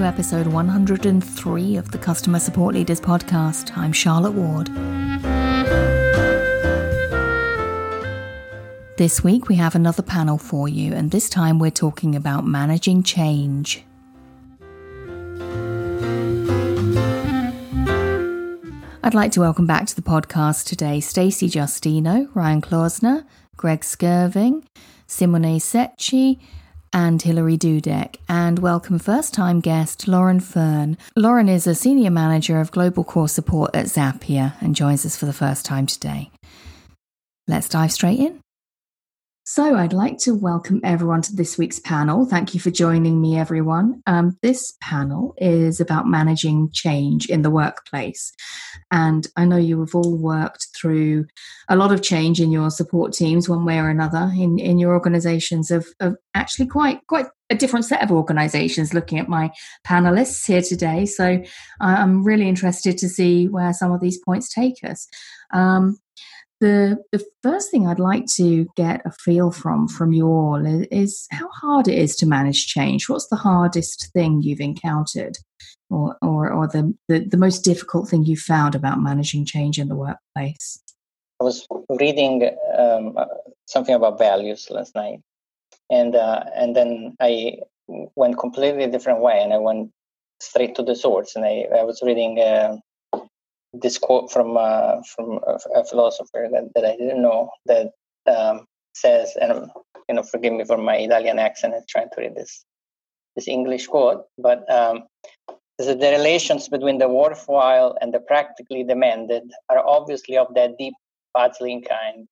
to episode 103 of the Customer Support Leaders podcast. I'm Charlotte Ward. This week we have another panel for you, and this time we're talking about managing change. I'd like to welcome back to the podcast today Stacey Justino, Ryan Klausner, Greg Skirving, Simone Secchi, and Hilary Dudek, and welcome first time guest Lauren Fern. Lauren is a senior manager of global core support at Zapier and joins us for the first time today. Let's dive straight in. So, I'd like to welcome everyone to this week's panel. Thank you for joining me, everyone. Um, this panel is about managing change in the workplace. And I know you have all worked through a lot of change in your support teams, one way or another, in, in your organizations of, of actually quite, quite a different set of organizations looking at my panelists here today. So, I'm really interested to see where some of these points take us. Um, the the first thing I'd like to get a feel from from you all is, how hard it is to manage change. What's the hardest thing you've encountered, or or, or the, the, the most difficult thing you found about managing change in the workplace? I was reading um, uh, something about values last night, and uh, and then I went completely different way, and I went straight to the source, and I, I was reading. Uh, this quote from uh, from a, philosopher that, that I didn't know that um, says, and you know, forgive me for my Italian accent. I'm trying to read this this English quote, but um, the relations between the worthwhile and the practically demanded are obviously of that deep puzzling kind,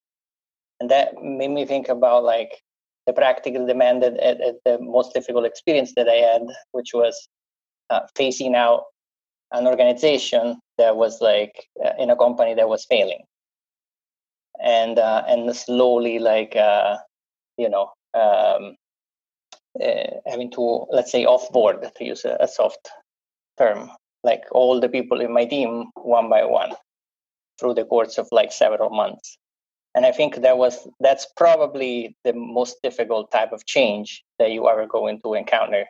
and that made me think about like the practically demanded at, at the most difficult experience that I had, which was uh, phasing out an organization that was like uh, in a company that was failing and uh, and slowly like uh, you know um, uh, having to let's say offboard to use a, a, soft term like all the people in my team one by one through the course of like several months and i think that was that's probably the most difficult type of change that you are going to encounter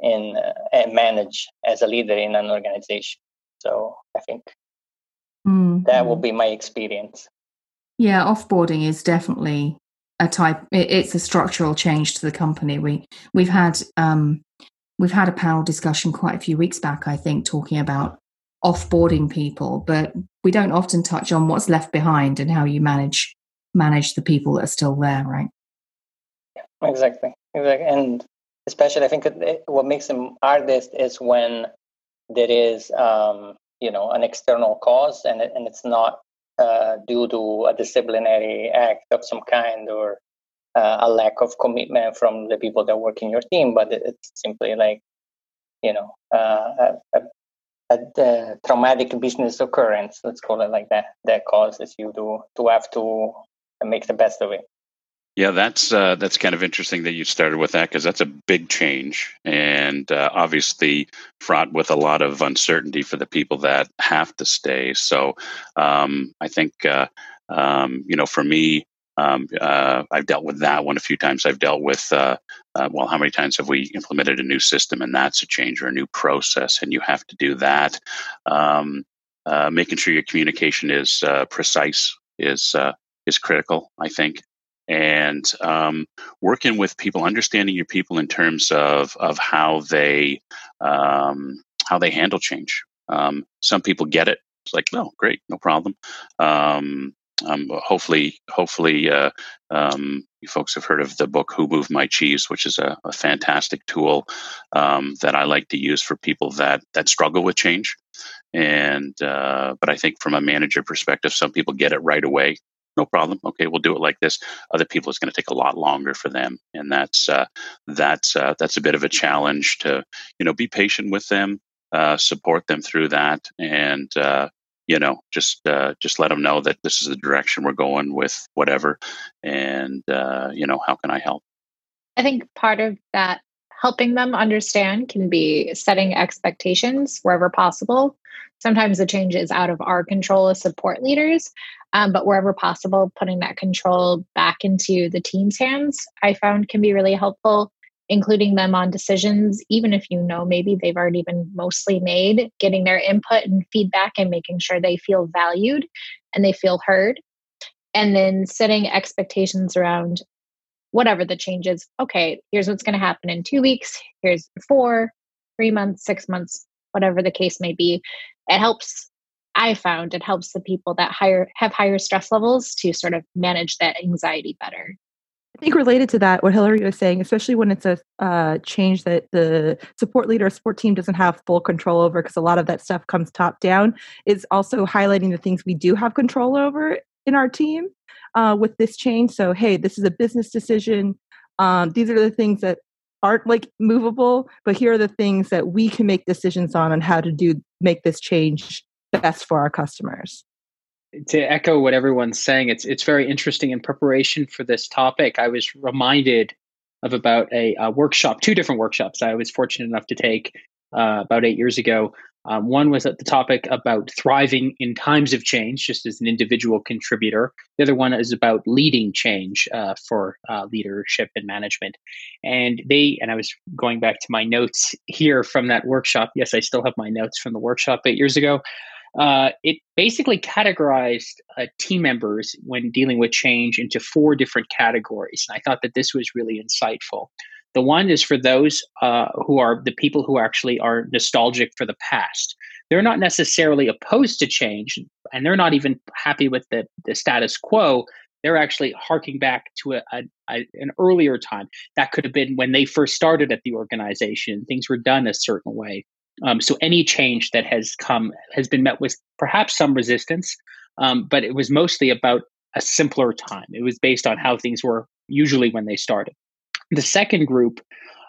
in uh, and manage as a leader in an organization. So I think mm-hmm. that will be my experience. Yeah, offboarding is definitely a type. It's a structural change to the company. We we've had um, we've had a panel discussion quite a few weeks back, I think, talking about offboarding people, but we don't often touch on what's left behind and how you manage manage the people that are still there, right? Yeah, exactly, exactly, and especially i think what makes them hardest is when there is um, you know an external cause and, and it's not uh, due to a disciplinary act of some kind or uh, a lack of commitment from the people that work in your team but it's simply like you know uh, a, a, a, traumatic business occurrence let's call it like that that causes you to to have to make the best of it yeah, that's uh, that's kind of interesting that you started with that because that's a big change and uh, obviously fraught with a lot of uncertainty for the people that have to stay. So um, I think uh, um, you know for me. Um, uh, I've dealt with that one a few times. I've dealt with, uh, uh, well, how many times have we implemented a new system and that's a change or a new process, and you have to do that. Um, making sure your communication is precise is is critical, I think and um, working with people, understanding your people in terms of of how they um, how they handle change. Um, some people get it. It's like, oh, great, no problem. Um, um, hopefully, hopefully, uh, um, you folks have heard of the book "Who Moved My Cheese," which is a, a fantastic tool that I like to use for people that that struggle with change. And uh, but I think from a manager perspective, some people get it right away no problem. Okay, we'll do it like this. Other people, it's going to take a lot longer for them, and that's uh, that's uh, that's a bit of a challenge to you know be patient with them, uh, support them through that, and uh, you know just uh, just let them know that this is the direction we're going with whatever, and uh, you know how can I help? I think part of that helping them understand can be setting expectations wherever possible. Sometimes the change is out of our control as support leaders, um, but wherever possible, putting that control back into the team's hands, I found can be really helpful. including them on decisions, even if you know maybe they've already been mostly made, getting their input and feedback and making sure they feel valued and they feel heard. And then setting expectations around whatever the change is. Okay, here's what's going to happen in two weeks, here's four, three months, six months, whatever the case may be. It helps. I found it helps the people that higher have higher stress levels to sort of manage that anxiety better. I think related to that, what Hilary was saying, especially when it's a uh, change that the support leader or support team doesn't have full control over, because a lot of that stuff comes top down, is also highlighting the things we do have control over in our team uh, with this change. So, hey, this is a business decision. Um, these are the things that aren't like movable, but here are the things that we can make decisions on on how to do make this change best for our customers to echo what everyone's saying, it's it's very interesting in preparation for this topic. I was reminded of about a, a workshop, two different workshops I was fortunate enough to take uh, about eight years ago. Um, one was at the topic about thriving in times of change, just as an individual contributor. The other one is about leading change uh, for uh, leadership and management. And they, and I was going back to my notes here from that workshop. Yes, I still have my notes from the workshop eight years ago. Uh, it basically categorized uh, team members when dealing with change into four different categories. And I thought that this was really insightful. The one is for those uh, who are the people who actually are nostalgic for the past. They're not necessarily opposed to change, and they're not even happy with the, the status quo. They're actually harking back to a, a, a, an earlier time. That could have been when they first started at the organization. Things were done a certain way. Um, so any change that has come has been met with perhaps some resistance, um, but it was mostly about a simpler time. It was based on how things were usually when they started. The second group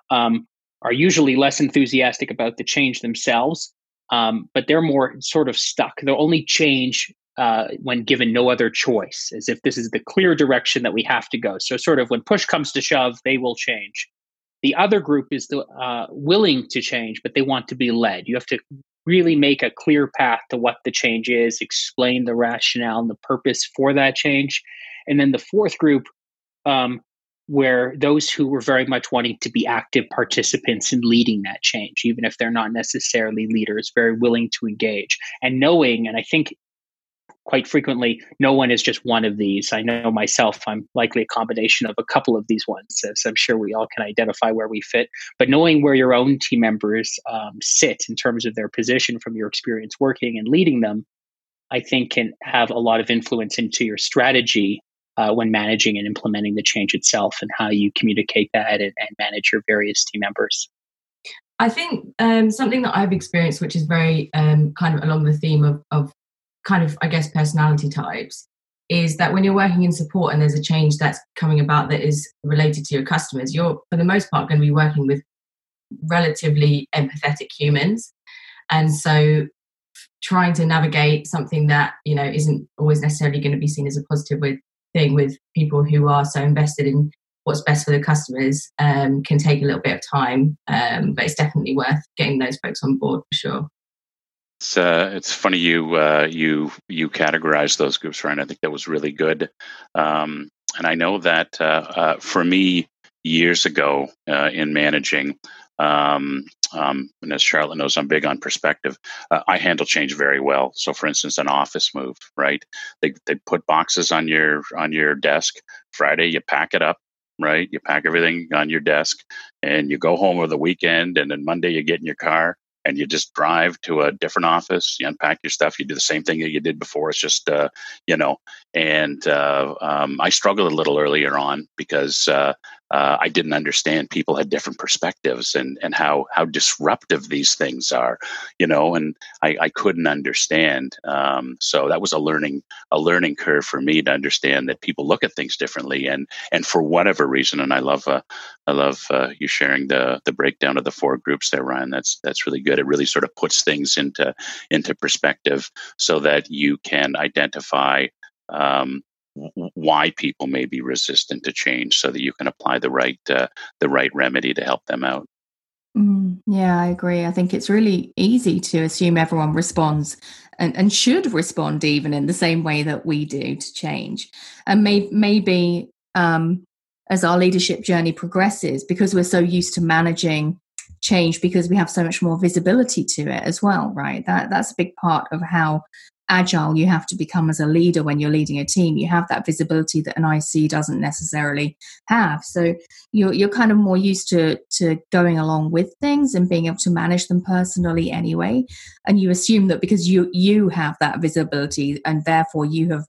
um, are usually less enthusiastic about the change themselves, um, but they're more sort of stuck. They'll only change uh, when given no other choice, as if this is the clear direction that we have to go. So, sort of when push comes to shove, they will change. The other group is the, uh, willing to change, but they want to be led. You have to really make a clear path to what the change is, explain the rationale and the purpose for that change. And then the fourth group, um, where those who were very much wanting to be active participants in leading that change, even if they're not necessarily leaders, very willing to engage and knowing. And I think quite frequently, no one is just one of these. I know myself, I'm likely a combination of a couple of these ones, so I'm sure we all can identify where we fit. But knowing where your own team members um, sit in terms of their position from your experience working and leading them, I think can have a lot of influence into your strategy uh, when managing and implementing the change itself and how you communicate that and, and manage your various team members. I think um, something that I've experienced, which is very um, kind of along the theme of, of kind of, I guess, personality types is that when you're working in support and there's a change that's coming about that is related to your customers, you're for the most part going to be working with relatively empathetic humans. And so trying to navigate something that, you know, isn't always necessarily going to be seen as a positive with, thing with people who are so invested in what's best for the customers um, can take a little bit of time. Um, but it's definitely worth getting those folks on board for sure. It's uh, it's funny you uh, you you categorize those groups, Ryan. I think that was really good, um, and I know that uh, uh for me years ago uh, in managing, um, um, and as Charlotte knows, I'm big on perspective. Uh, I handle change very well. So, for instance, an office move, right? They they put boxes on your on your desk. Friday, you pack it up, right? You pack everything on your desk, and you go home over the weekend, and then Monday you get in your car and you just drive to a different office, you unpack your stuff, you do the same thing that you did before. It's just, uh, you know, and uh, um, I struggled a little earlier on because uh, uh, I didn't understand people had different perspectives and, and how, how disruptive these things are, you know, and I, I couldn't understand. Um, so that was a learning, a learning curve for me to understand that people look at things differently and, and for whatever reason, and I love, uh, I love uh, you sharing the, the breakdown of the four groups there, Ryan. That's, that's really good. It really sort of puts things into, into perspective so that you can identify um, why people may be resistant to change so that you can apply the right uh, the right remedy to help them out. Mm, yeah i agree. I think it's really easy to assume everyone responds and, and should respond even in the same way that we do to change. And may, maybe um, as our leadership journey progresses because we're so used to managing change because we have so much more visibility to it as well right? That that's a big part of how agile you have to become as a leader when you're leading a team. You have that visibility that an ic doesn't necessarily have. So you're, you're kind of more used to to going along with things and being able to manage them personally anyway. And you assume that because you you have that visibility and therefore you have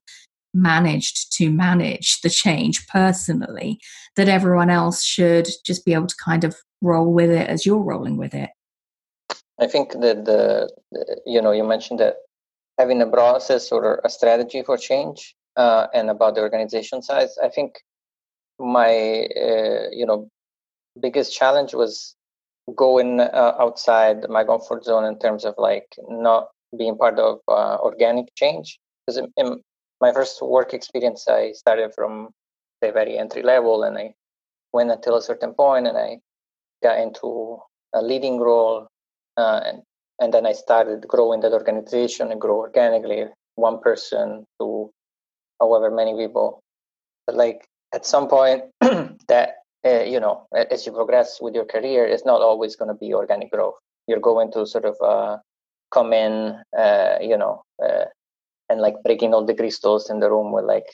managed to manage the change personally that everyone else should just be able to kind of roll with it as you're rolling with it. I think that the, you know you mentioned that having a process or a strategy for change uh, and about the organization size i think my uh, you know biggest challenge was going uh, outside my comfort zone in terms of like not being part of uh, organic change. Because in, in, my first work experience i started from the very entry level and i went until a certain point and i got into a leading role uh, and and then I started growing that organization and grow organically, one person to however many people. But like at some point, that uh, you know, as you progress with your career, it's not always going to be organic growth. You're going to sort of uh, come in, uh, you know, uh, and like breaking all the crystals in the room with like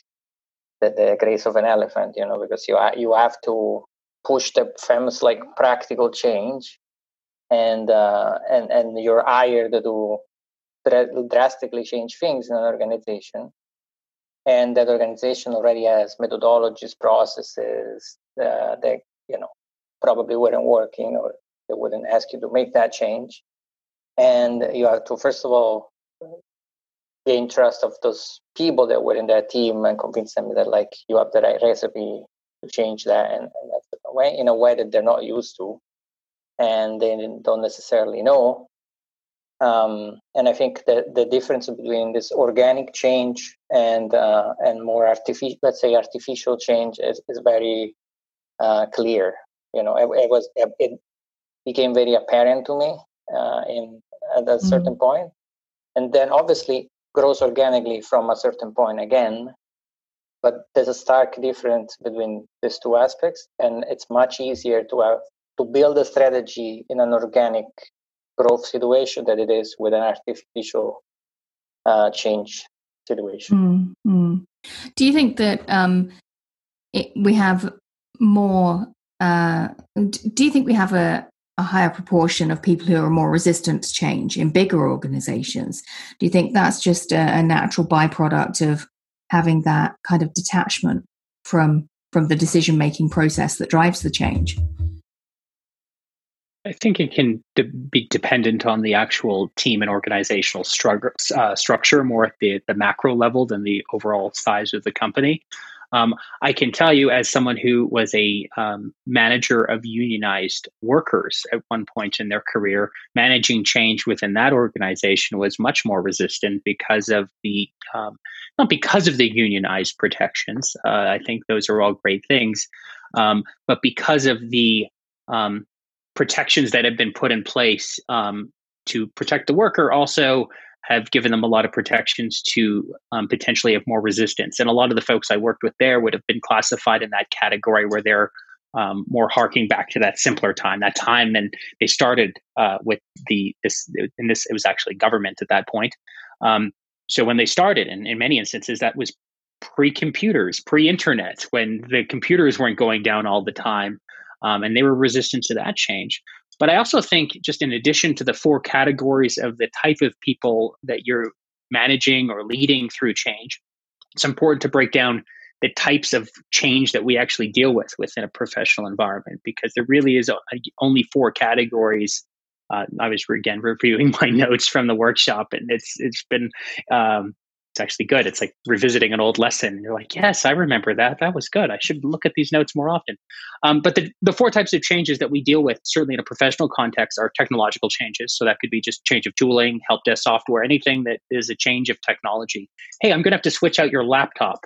the, the grace of an elephant, you know, because you you have to push the famous like practical change and uh, and and you're hired to do drastically change things in an organization. And that organization already has methodologies processes uh, that you know probably weren't working or they wouldn't ask you to make that change. And you have to first of all gain trust of those people that were in that team and convince them that like you have the right recipe to change that and, and that's the way in a way that they're not used to and they don't necessarily know. Um, and I think that the difference between this organic change and uh, and more artificial, let's say artificial change, is, is very uh, clear. You know, it, it, was it became very apparent to me uh, in at a mm-hmm. certain point, and then obviously grows organically from a certain point again. But there's a stark difference between these two aspects, and it's much easier to have to build a strategy in an organic growth situation that it is with an artificial uh, change situation. Mm-hmm. Do you think that um, it, we have more? Uh, do you think we have a, a higher proportion of people who are more resistant to change in bigger organizations? Do you think that's just a, a natural byproduct of having that kind of detachment from from the decision making process that drives the change? I think it can de- be dependent on the actual team and organizational stru- uh, structure more at the, the macro level than the overall size of the company. Um, I can tell you, as someone who was a um, manager of unionized workers at one point in their career, managing change within that organization was much more resistant because of the um, not because of the unionized protections. Uh, I think those are all great things, um, but because of the um, protections that have been put in place um, to protect the worker also have given them a lot of protections to um, potentially have more resistance. And a lot of the folks I worked with there would have been classified in that category where they're um, more harking back to that simpler time, that time when they started uh, with the this in this it was actually government at that point. Um, so when they started, and in many instances that was pre-computers, pre-internet, when the computers weren't going down all the time um, and they were resistant to that change. But I also think, just in addition to the four categories of the type of people that you're managing or leading through change, it's important to break down the types of change that we actually deal with within a professional environment because there really is only four categories. Uh, I was again reviewing my notes from the workshop, and it's it's been um, it's actually good. It's like revisiting an old lesson. You're like, yes, I remember that. That was good. I should look at these notes more often. Um, but the, the four types of changes that we deal with, certainly in a professional context, are technological changes. So that could be just change of tooling, help desk software, anything that is a change of technology. Hey, I'm going to have to switch out your laptop.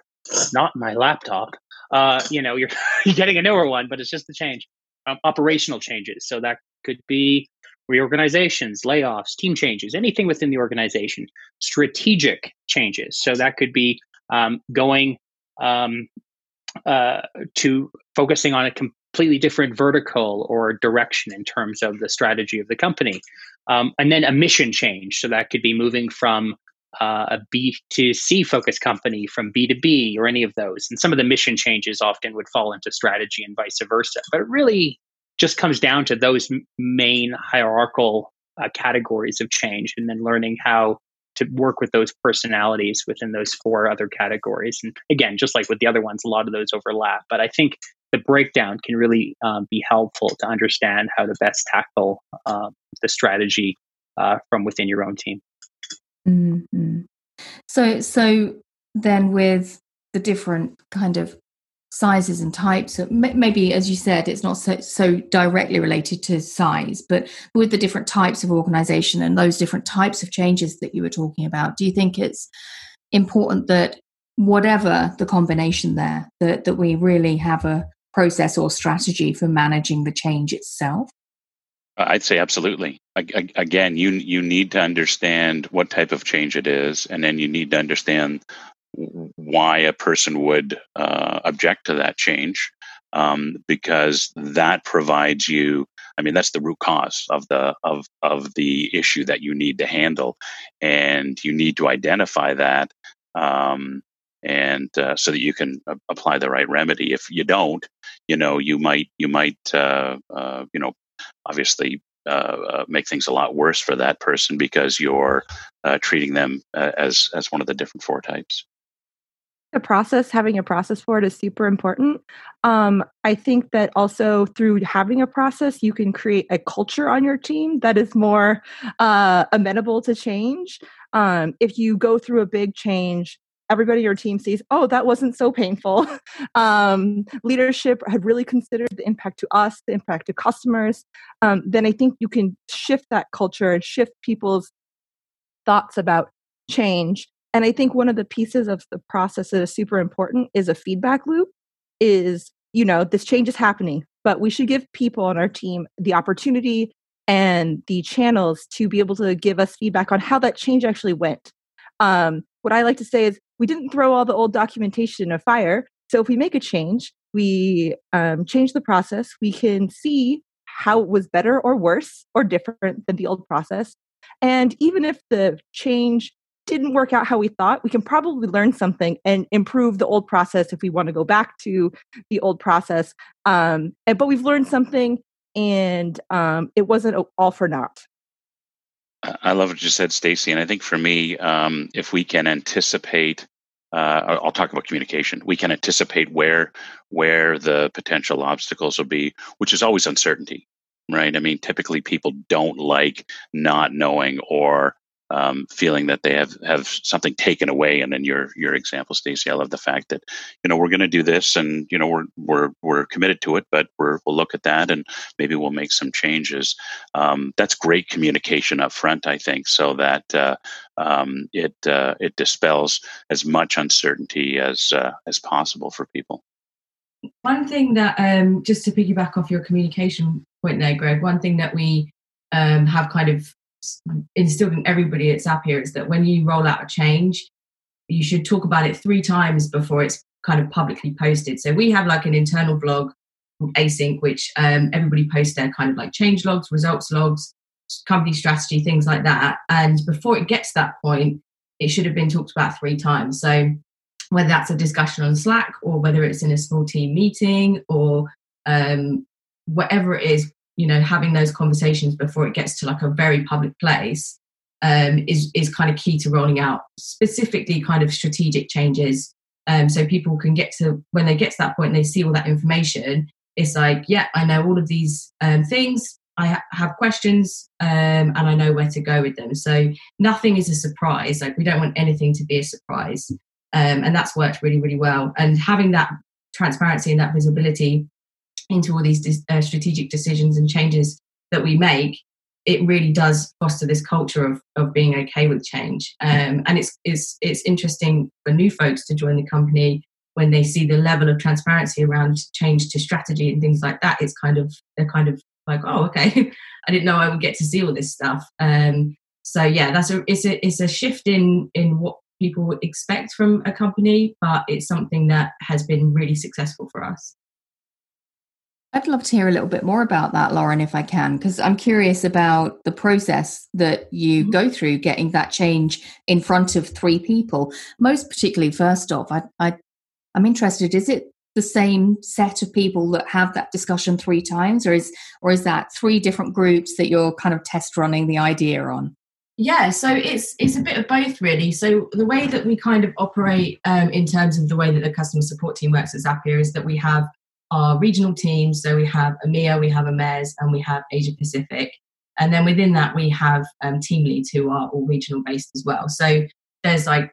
Not my laptop. Uh, you know, you're, you're getting a newer one, but it's just the change. Um, operational changes. So that could be reorganizations, layoffs, team changes, anything within the organization, strategic changes. So that could be um, going um, uh, to focusing on a completely different vertical or direction in terms of the strategy of the company. Um, and then a mission change. So that could be moving from uh, a B to C focused company from B to B or any of those. And some of the mission changes often would fall into strategy and vice versa. But it really just comes down to those main hierarchical uh, categories of change and then learning how to work with those personalities within those four other categories. And again, just like with the other ones, a lot of those overlap. But I think the breakdown can really um, be helpful to understand how to best tackle uh, the strategy uh, from within your own team. Mm-hmm. So, so then with the different kind of sizes and types of, maybe as you said it's not so, so directly related to size but with the different types of organization and those different types of changes that you were talking about do you think it's important that whatever the combination there that, that we really have a process or strategy for managing the change itself uh, I'd say absolutely. Again, you you need to understand what type of change it is, and then you need to understand why a person would uh, object to that change, um, because that provides you. I mean, that's the root cause of the of of the issue that you need to handle, and you need to identify that. Um, and uh, so that you can apply the right remedy. If you don't, you know, you might you might uh, uh you know obviously uh, uh, make things a lot worse for that person because you're uh, treating them uh, as as one of the different four types. The process, having a process for it, is super important. Um, I think that also through having a process, you can create a culture on your team that is more uh, amenable to change. Um, if you go through a big change, everybody in your team sees, oh, that wasn't so painful. um, leadership had really considered the impact to us, the impact to customers. Um, then I think you can shift that culture and shift people's thoughts about change. And I think one of the pieces of the process that is super important is a feedback loop. Is you know this change is happening, but we should give people on our team the opportunity and the channels to be able to give us feedback on how that change actually went. Um, what I like to say is we didn't throw all the old documentation in a fire. So if we make a change, we um, change the process, we can see how it was better or worse or different than the old process. And even if the change didn't work out how we thought, we can probably learn something and improve the old process if we want to go back to the old process. Um, and, but we've learned something and um, it wasn't all for naught. I love what you said, Stacey. And I think for me, um, if we can anticipate, uh, I'll talk about communication. We can anticipate where where the potential obstacles will be, which is always uncertainty, right? I mean, typically people don't like not knowing or um, feeling that they have have something taken away. And in your your example, Stacey, I love the fact that you know we're going to do this, and you know we're we're we're committed to it, but we're we'll look at that, and maybe we'll make some changes. Um, that's great communication up front, I think, so that uh, um, it uh, it dispels as much uncertainty as uh, as possible for people. One thing that um, just to piggyback off your communication point there, Greg. One thing that we um, have kind of instilled in everybody at Zapier is that when you roll out a change, you should talk about it three times before it's kind of publicly posted. So we have like an internal blog called Async, which um, everybody posts their kind of like change logs, results logs, company strategy, things like that. And before it gets that point, it should have been talked about three times. So whether that's a discussion on Slack or whether it's in a small team meeting or um, whatever it is, you know having those conversations before it gets to like a very public place um, is is kind of key to rolling out specifically kind of strategic changes. Um, so people can get to when they get to that point and they see all that information it's like yeah i know all of these um, things. I ha- have questions um, and i know where to go with them. So nothing is a surprise. Like we don't want anything to be a surprise. Um, and that's worked really really well. And having that transparency and that visibility into all these uh, strategic decisions and changes that we make, it really does foster this culture of, of being okay with change. Um, and it's, it's, it's interesting for new folks to join the company when they see the level of transparency around change to strategy and things like that. It's kind of, they're kind of like, oh, okay, I didn't know I would get to see all this stuff. Um, so yeah, that's a, it's a, it's a shift in, in what people expect from a company, but it's something that has been really successful for us. I'd love to hear a little bit more about that, Lauren, if I can, because I'm curious about the process that you mm-hmm. go through getting that change in front of three people. Most particularly, first off, I, I, I'm interested. Is it the same set of people that have that discussion three times, or is or is that three different groups that you're kind of test running the idea on? Yeah, so it's it's a bit of both really. So the way that we kind of operate um, in terms of the way that the customer support team works at Zapier is that we have our regional teams. So we have EMEA, we have AMER, and we have Asia Pacific. And then within that, we have um, team leads who are all regional based as well. So there's like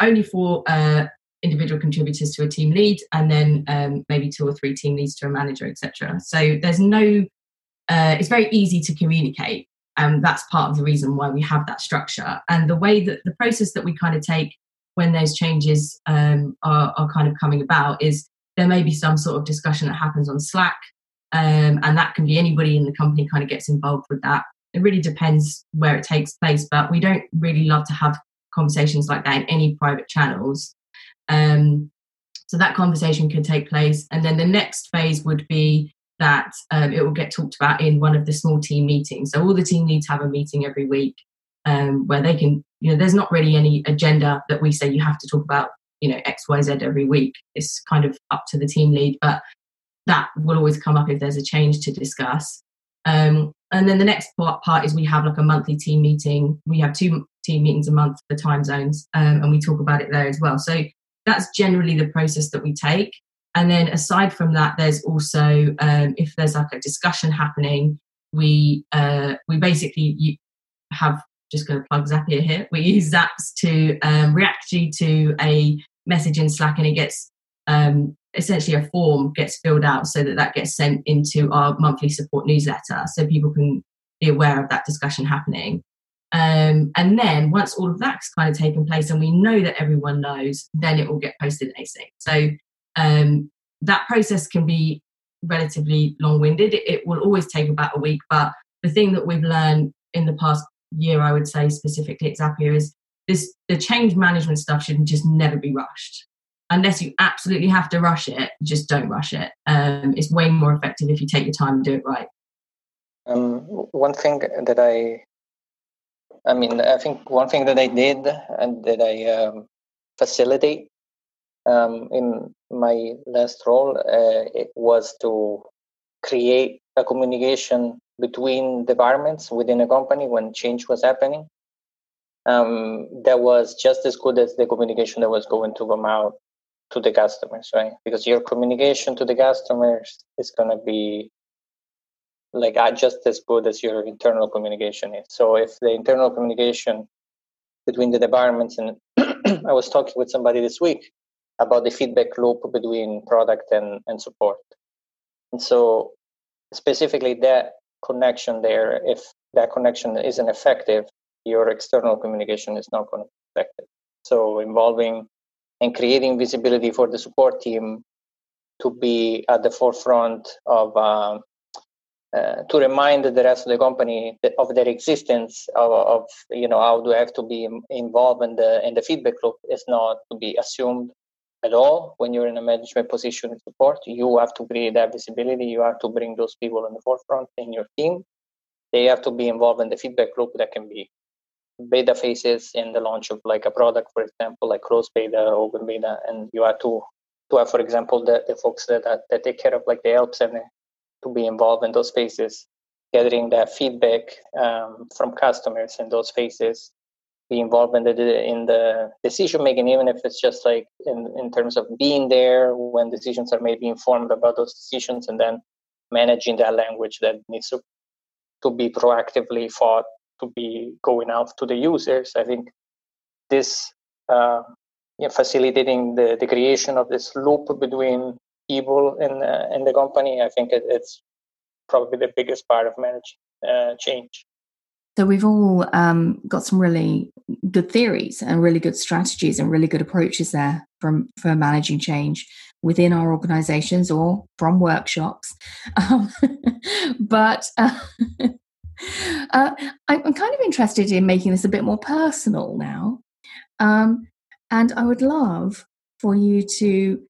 only four uh, individual contributors to a team lead, and then um, maybe two or three team leads to a manager, etc. So there's no, uh, it's very easy to communicate and that's part of the reason why we have that structure and the way that the process that we kind of take when those changes um, are, are, kind of coming about is there may be some sort of discussion that happens on slack um, and that can be anybody in the company kind of gets involved with that it really depends where it takes place but we don't really love to have conversations like that in any private channels um, so that conversation could take place and then the next phase would be that um, it will get talked about in one of the small team meetings. So all the team leads have a meeting every week um, where they can, you know, there's not really any agenda that we say you have to talk about, you know, X, Y, Z every week. It's kind of up to the team lead, but that will always come up if there's a change to discuss. Um, and then the next part, part, is we have like a monthly team meeting. We have two team meetings a month for time zones, um, and we talk about it there as well. So that's generally the process that we take. And then aside from that, there's also um, if there's like a discussion happening, we uh, we basically have just going to plug Zapier here. We use Zaps to um, react to a message in Slack, and it gets um, essentially a form gets filled out so that that gets sent into our monthly support newsletter, so people can be aware of that discussion happening. Um, and then once all of that's kind of taken place and we know that everyone knows, then it will get posted async. So um, that process can be relatively long winded. It, it will always take about a week. But the thing that we've learned in the past year, I would say specifically at Zapier, is this the change management stuff should just never be rushed. Unless you absolutely have to rush it, just don't rush it. Um, it's way more effective if you take your time and do it right. Um, one thing that I, I mean, I think one thing that I did and that I um, facilitate um, in my last role uh, it was to create a communication between departments within a company when change was happening um, that was just as good as the communication that was going to come out to the customers right because your communication to the customers is going to be like just as good as your internal communication is so if the internal communication between the departments and i was talking with somebody this week about the feedback loop between product and, and support. And so, specifically, that connection there, if that connection isn't effective, your external communication is not going to be effective. So, involving and creating visibility for the support team to be at the forefront of uh, uh, to remind the rest of the company of their existence of, of, you know how do I have to be involved in the in the feedback loop is not to be assumed at all when you're in a management position in support. You have to create that visibility. You have to bring those people in the forefront in your team. They have to be involved in the feedback loop that can be beta phases in the launch of like a product, for example, like closed beta, open beta, and you have to to have, for example, the, the folks that, that, that take care of like the helps and to be involved in those phases, gathering that feedback um, from customers in those phases be involved in the in the decision making, even if it's just like in in terms of being there when decisions are made, be informed about those decisions, and then managing that language that needs to to be proactively fought to be going out to the users. I think this uh, you know, facilitating the, the creation of this loop between people in uh, in the company. I think it, it's probably the biggest part of managing uh, change. So we've all um, got some really good theories and really good strategies and really good approaches there from for managing change within our organizations or from workshops. Um, but uh, uh, I'm kind of interested in making this a bit more personal now. Um, And I would love for you to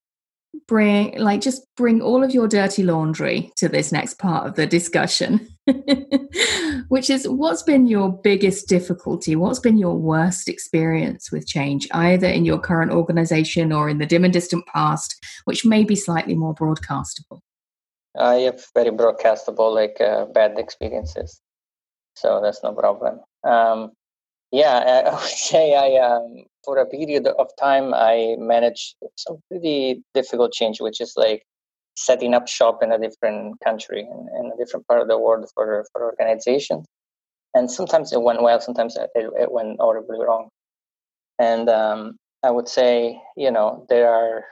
bring like just bring all of your dirty laundry to this next part of the discussion which is what's been your biggest difficulty what's been your worst experience with change either in your current organization or in the dim and distant past which may be slightly more broadcastable i have very broadcastable like uh, bad experiences so that's no problem um, yeah i would say i um, for a period of time, I managed some pretty difficult change, which is like setting up shop in a different country in, in a different part of the world for for organizations. And sometimes it went well, sometimes it, it went horribly wrong. And um, I would say, you know, there are,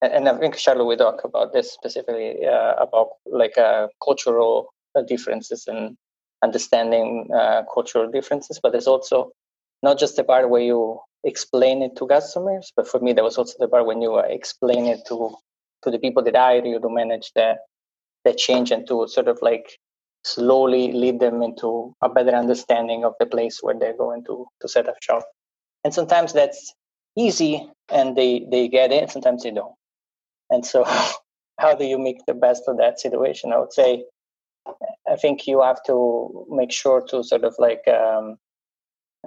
and I think Charlotte we talk about this specifically uh, about like uh, cultural differences and understanding uh, cultural differences, but there's also not just the part where you explain it to customers, but for me, that was also the part when you uh, explain it to to the people that hire you to manage that the change and to sort of like slowly lead them into a better understanding of the place where they're going to to set up shop. And sometimes that's easy and they they get it, sometimes they don't. And so, how do you make the best of that situation? I would say, I think you have to make sure to sort of like um,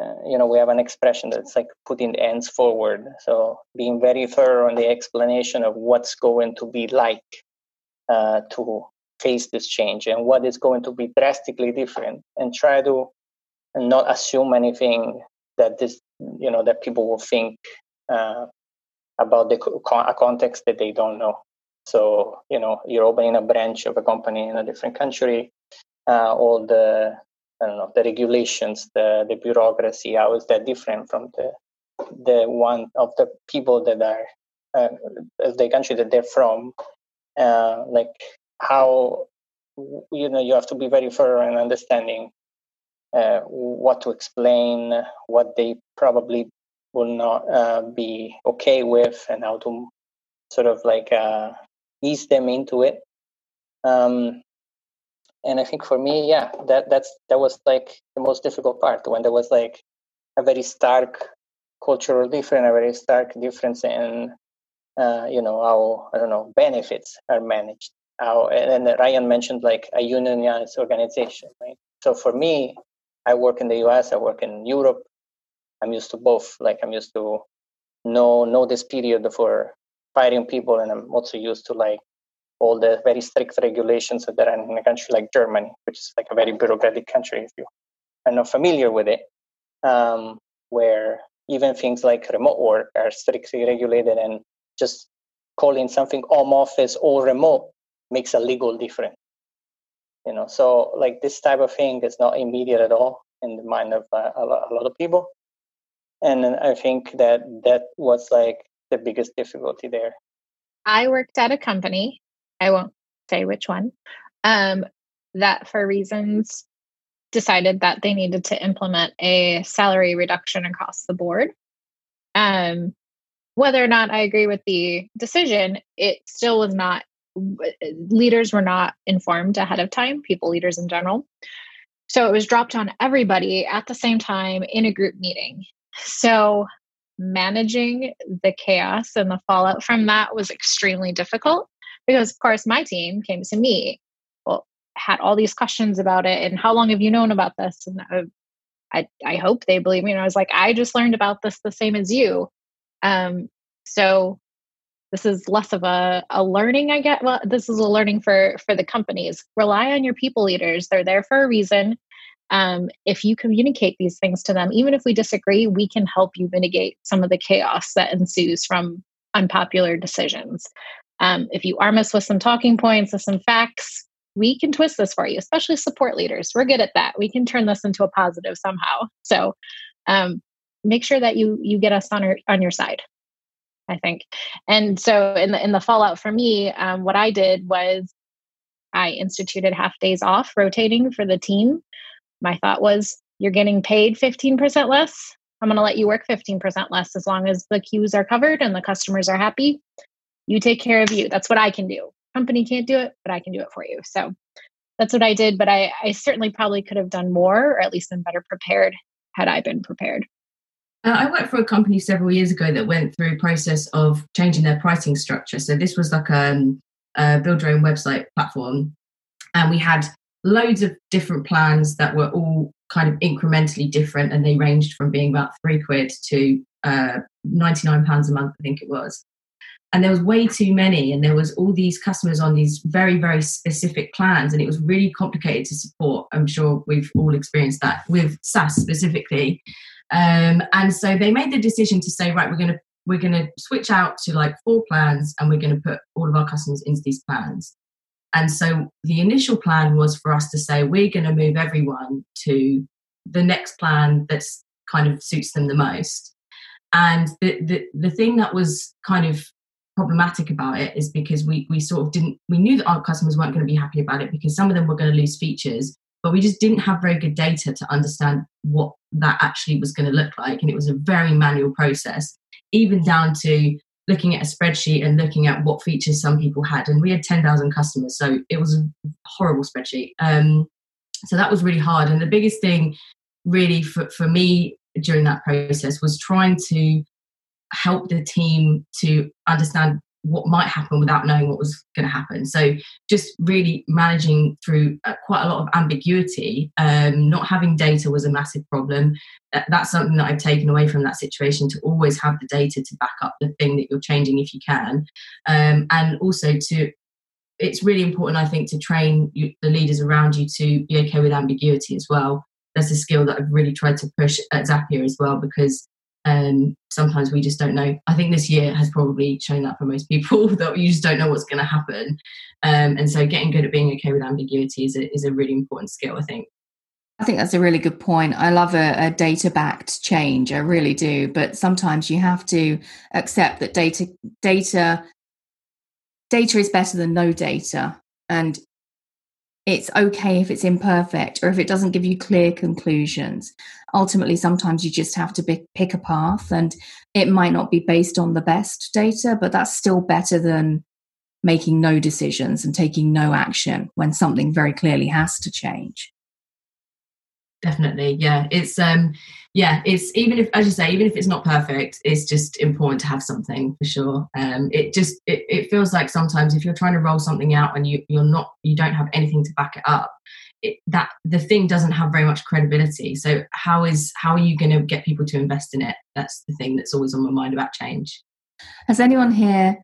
uh, you know we have an expression that's like putting the ends forward. So being very thorough on the explanation of what's going to be like uh, to face this change and what is going to be drastically different and try to not assume anything that this you know that people will think uh, about the a context that they don't know so you know you're opening a branch of a company in a different country uh, all the I don't know the regulations, the the bureaucracy. How is that different from the the one of the people that are uh, the country that they're from? Uh, like how you know you have to be very thorough in understanding uh, what to explain, what they probably will not uh, be okay with, and how to sort of like uh, ease them into it. Um, and I think for me, yeah, that that's that was like the most difficult part when there was like a very stark cultural difference, a very stark difference in uh, you know how I don't know benefits are managed. How and Ryan mentioned like a unionized organization, right? So for me, I work in the U.S., I work in Europe. I'm used to both. Like I'm used to know this period for firing people, and I'm also used to like all the very strict regulations that are in a country like Germany, which is like a very bureaucratic country if you are not familiar with it, um, where even things like remote work are strictly regulated and just calling something home office or remote makes a legal difference. You know, so like this type of thing is not immediate at all in the mind of uh, a, lot, a lot of people, and I think that that was like the biggest difficulty there. I worked at a company I won't say which one, um, that for reasons decided that they needed to implement a salary reduction across the board. Um, whether or not I agree with the decision, it still was not, leaders were not informed ahead of time, people leaders in general. So it was dropped on everybody at the same time in a group meeting. So managing the chaos and the fallout from that was extremely difficult because of course my team came to me well had all these questions about it and how long have you known about this? And I, I, hope they believe me. And i was like i just learned about this the same as you. Um so this is less of a, a learning i get well this is a learning for for the companies. Rely on your people leaders. They're there for a reason um, if you communicate these things to them even if we disagree we can help you mitigate some of the chaos that ensues from unpopular decisions um, if you arm us with some talking points with some facts, we can twist this for you, especially support leaders. We're good at that. We can turn this into a positive somehow. So um, make sure that you you get us on our, on your side. I think. And so in the in the fallout for me, um, what I did was I instituted half days off rotating for the team. My thought was you're getting paid 15% less. I'm going to let you work 15% less as long as the queues are covered and the customers are happy you take care of you. That's what I can do. Company can't do it, but I can do it for you. So that's what I did. But I, I certainly probably could have done more, or at least been better prepared had I been prepared. Uh, I worked for a company several years ago that went through process of changing their pricing structure. So this was like a, um, a build your own website platform, and we had loads of different plans that were all kind of incrementally different, and they ranged from being about three quid to uh, ninety nine pounds a month, I think it was. And there was way too many, and there was all these customers on these very very specific plans, and it was really complicated to support. I'm sure we've all experienced that with SaaS specifically. Um, and so they made the decision to say, right, we're going to we're going to switch out to like four plans, and we're going to put all of our customers into these plans. And so the initial plan was for us to say we're going to move everyone to the next plan that's kind of suits them the most. And the, the, the thing that was kind of problematic about it is because we, we sort of didn't, we knew that our customers weren't going to be happy about it because some of them were going to lose features, but we just didn't have very good data to understand what that actually was going to look like. And it was a very manual process, even down to looking at a spreadsheet and looking at what features some people had. And we had 10,000 customers, so it was a horrible spreadsheet. Um, so that was really hard. And the biggest thing, really, for, for me during that process was trying to help the team to understand what might happen without knowing what was going to happen. So just really managing through uh, quite a lot of ambiguity. Um, not having data was a massive problem. That's something that I've taken away from that situation to always have the data to back up the thing that you're changing if you can, um, and also to. It's really important, I think, to train you, the leaders around you to be okay with ambiguity as well. That's a skill that I've really tried to push at Zapier as well because um, sometimes we just don't know. I think this year has probably shown that for most people that you just don't know what's going to happen. Um, and so getting good at being okay with ambiguity is a, is a really important skill, I think. I think that's a really good point. I love a, a data backed change. I really do. But sometimes you have to accept that data data data is better than no data. And it's okay if it's imperfect or if it doesn't give you clear conclusions. Ultimately, sometimes you just have to pick a path, and it might not be based on the best data, but that's still better than making no decisions and taking no action when something very clearly has to change definitely yeah. It's um yeah it's even if as you say even if it's not perfect it's just important to have something for sure. Um it just it, it feels like sometimes if you're trying to roll something out and you you're not you don't have anything to back it up it, that the thing doesn't have very much credibility. So how is how are you going to get people to invest in it? That's the thing that's always on my mind about change. Has anyone here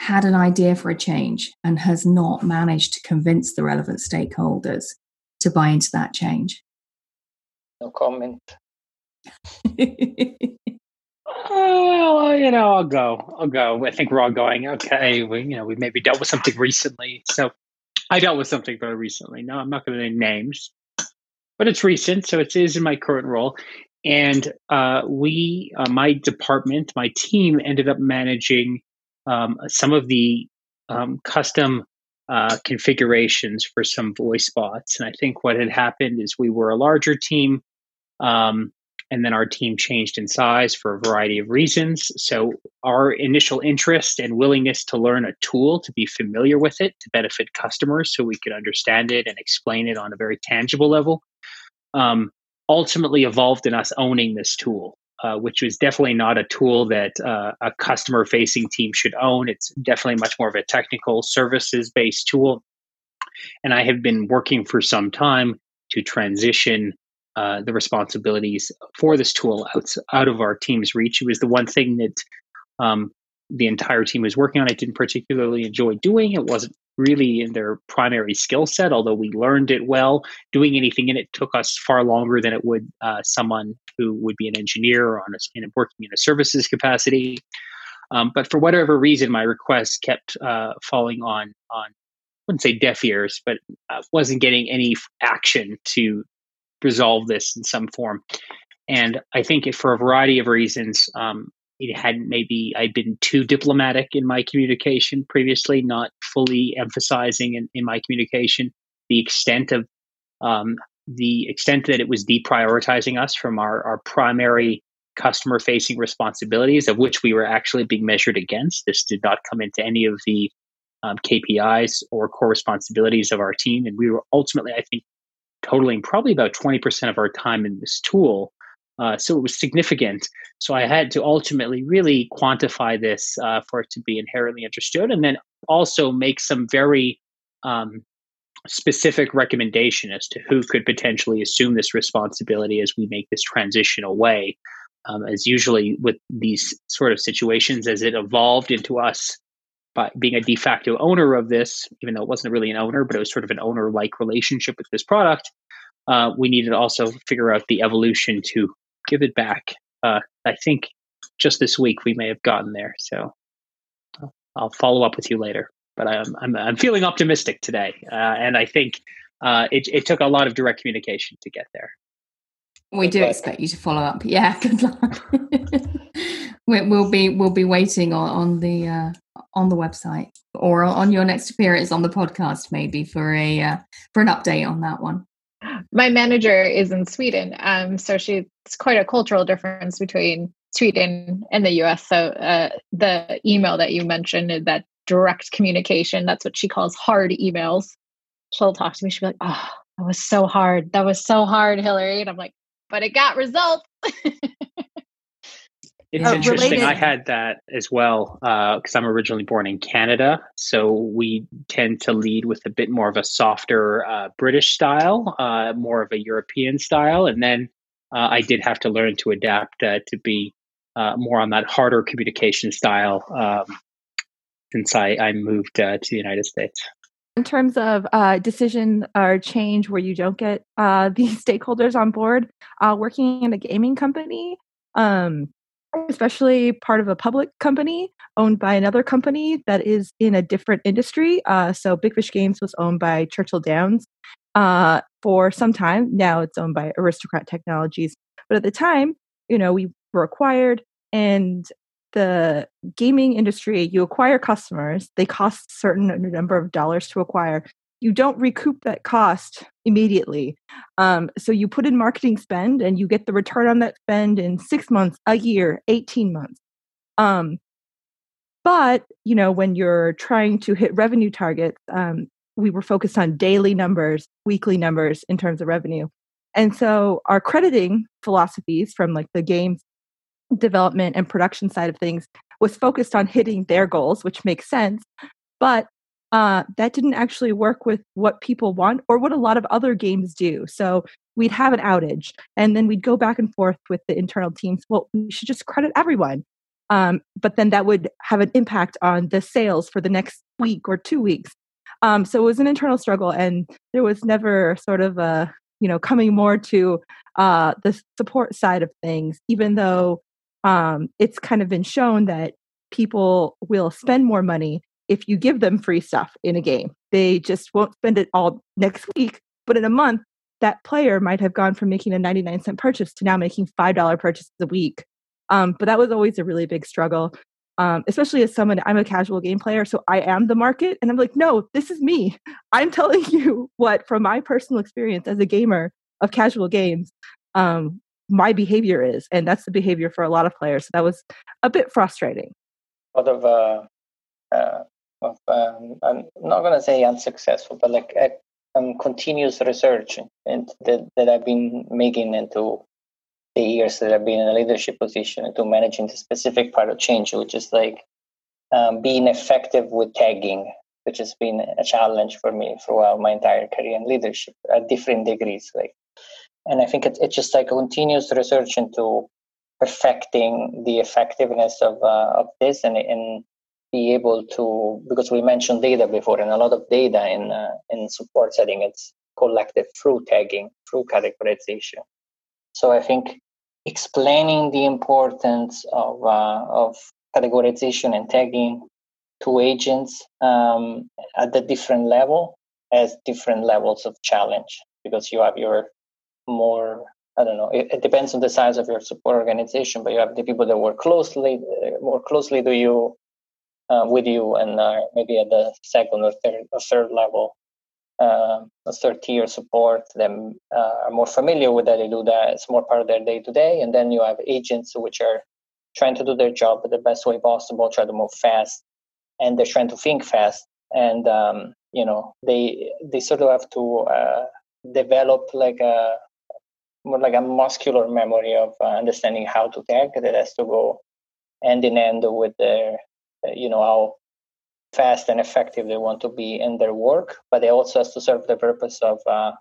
had an idea for a change and has not managed to convince the relevant stakeholders to buy into that change no comment. well, you know, I'll go. I'll go. I think we're all going. Okay, we, you know, we maybe dealt with something recently. So I dealt with something very recently. No, I'm not going to name names, but it's recent, so it is in my current role. And uh, we, uh, my department, my team, ended up managing um, some of the um, custom uh, configurations for some voice bots. And I think what had happened is we were a larger team, um, and then our team changed in size for a variety of reasons. So our initial interest and willingness to learn a tool, to be familiar with it, to benefit customers, so we could understand it and explain it on a very tangible level, um, ultimately evolved in us owning this tool. Uh, which was definitely not a tool that uh, a customer facing team should own. It's definitely much more of a technical services based tool. And I have been working for some time to transition uh, the responsibilities for this tool out, out of our team's reach. It was the one thing that um, the entire team was working on. I didn't particularly enjoy doing. It wasn't really in their primary skill set, although we learned it well. Doing anything in it took us far longer than it would uh, someone who would be an engineer or on a, in a, working in a services capacity. Um, but for whatever reason, my request kept uh, falling on on I wouldn't say deaf ears, but uh, wasn't getting any action to resolve this in some form. And I think for a variety of reasons, um, it hadn't maybe I'd been too diplomatic in my communication previously, not fully emphasizing in, in my communication the extent of um, the extent that it was deprioritizing us from our, our primary customer facing responsibilities, of which we were actually being measured against. This did not come into any of the um, KPIs or core responsibilities of our team. And we were ultimately, I think, totaling probably about 20% of our time in this tool Uh, so it was significant. So I had to ultimately really quantify this uh, for it to be inherently understood, and then also make some very um, specific recommendation as to who could potentially assume this responsibility as we make this transition away. Um, as usually with these sort of situations, as it evolved into us by being a de facto owner of this, even though it wasn't really an owner, but it was sort of an owner like relationship with this product, uh, we needed to also figure out the evolution to give it back. Uh, I think just this week we may have gotten there. So I'll follow up with you later. But I'm I'm, I'm feeling optimistic today, uh, and I think uh, it it took a lot of direct communication to get there. We do expect you to follow up. Yeah, good luck. we'll be we'll be waiting on, on the uh, on the website or on your next appearance on the podcast, maybe for a uh, for an update on that one. My manager is in Sweden, um, so she it's quite a cultural difference between Sweden and the US. So uh, the email that you mentioned, that direct communication, that's what she calls hard emails. She'll talk to me, she'll be like, oh, that was so hard. That was so hard, Hilary. And I'm like, but it got results. It's uh, interesting. Related. I had that as well because uh, I'm originally born in Canada, so we tend to lead with a bit more of a softer uh, British style, uh, more of a European style, and then uh, I did have to learn to adapt uh, to be more on that harder communication style um, since I, I moved to the United States. In terms of decision or change where you don't get these stakeholders on board, working in a gaming company. Um, especially part of a public company owned by another company that is in a different industry. Uh, so Big Fish Games was owned by Churchill Downs uh, for some time. Now it's owned by Aristocrat Technologies. But at the time, you know, we were acquired and the gaming industry, you acquire customers, they cost a certain number of dollars to acquire you don't recoup that cost immediately. Um, so you put in marketing spend and you get the return on that spend in six months, a year, 18 months. Um, but, you know, when you're trying to hit revenue targets, um, we were focused on daily numbers, weekly numbers in terms of revenue. And so our crediting philosophies from like the games development and production side of things was focused on hitting their goals, which makes sense. But uh, that didn't actually work with what people want or what a lot of other games do. So we'd have an outage and then we'd go back and forth with the internal teams. Well, we should just credit everyone. Um, but then that would have an impact on the sales for the next week or two weeks. Um, so it was an internal struggle, and there was never sort of a you know coming more to uh, the support side of things, even though um, it's kind of been shown that people will spend more money if you give them free stuff in a game. They just won't spend it all next week, but in a month, that player might have gone from making a 99 cent purchase to now making $5 purchases a week. Um, but that was always a really big struggle, um, especially as someone, I'm a casual game player, so I am the market. And I'm like, no, this is me. I'm telling you what, from my personal experience as a gamer of casual games, um, my behavior is. And that's the behavior for a lot of players. So that was a bit frustrating. A lot of uh, uh, of um, I'm not gonna say unsuccessful, but like a, um, continuous research and that, that I've been making into the years that I've been in a leadership position into managing the specific part of change, which is like um, being effective with tagging, which has been a challenge for me throughout my entire career in leadership at different degrees. Like, and I think it, it's just like a continuous research into perfecting the effectiveness of uh, of this and and be able to because we mentioned data before and a lot of data in uh, in support setting it's collected through tagging through categorization so i think explaining the importance of uh, of categorization and tagging to agents um, at the different level as different levels of challenge because you have your more I don't know. It, it, depends on the size of your support organization, but you have the people that work closely, uh, more closely to you, uh, with you and uh, maybe at the second or third, or third level, a third tier support, them uh, are more familiar with that. They do that. It's more part of their day to day. And then you have agents which are trying to do their job the best way possible, try to move fast, and they're trying to think fast. And um, you know, they they sort of have to uh, develop like a more like a muscular memory of uh, understanding how to tag that has to go end in end with their, you know, how fast and effective they want to be in their work, but it also has to serve the purpose of uh,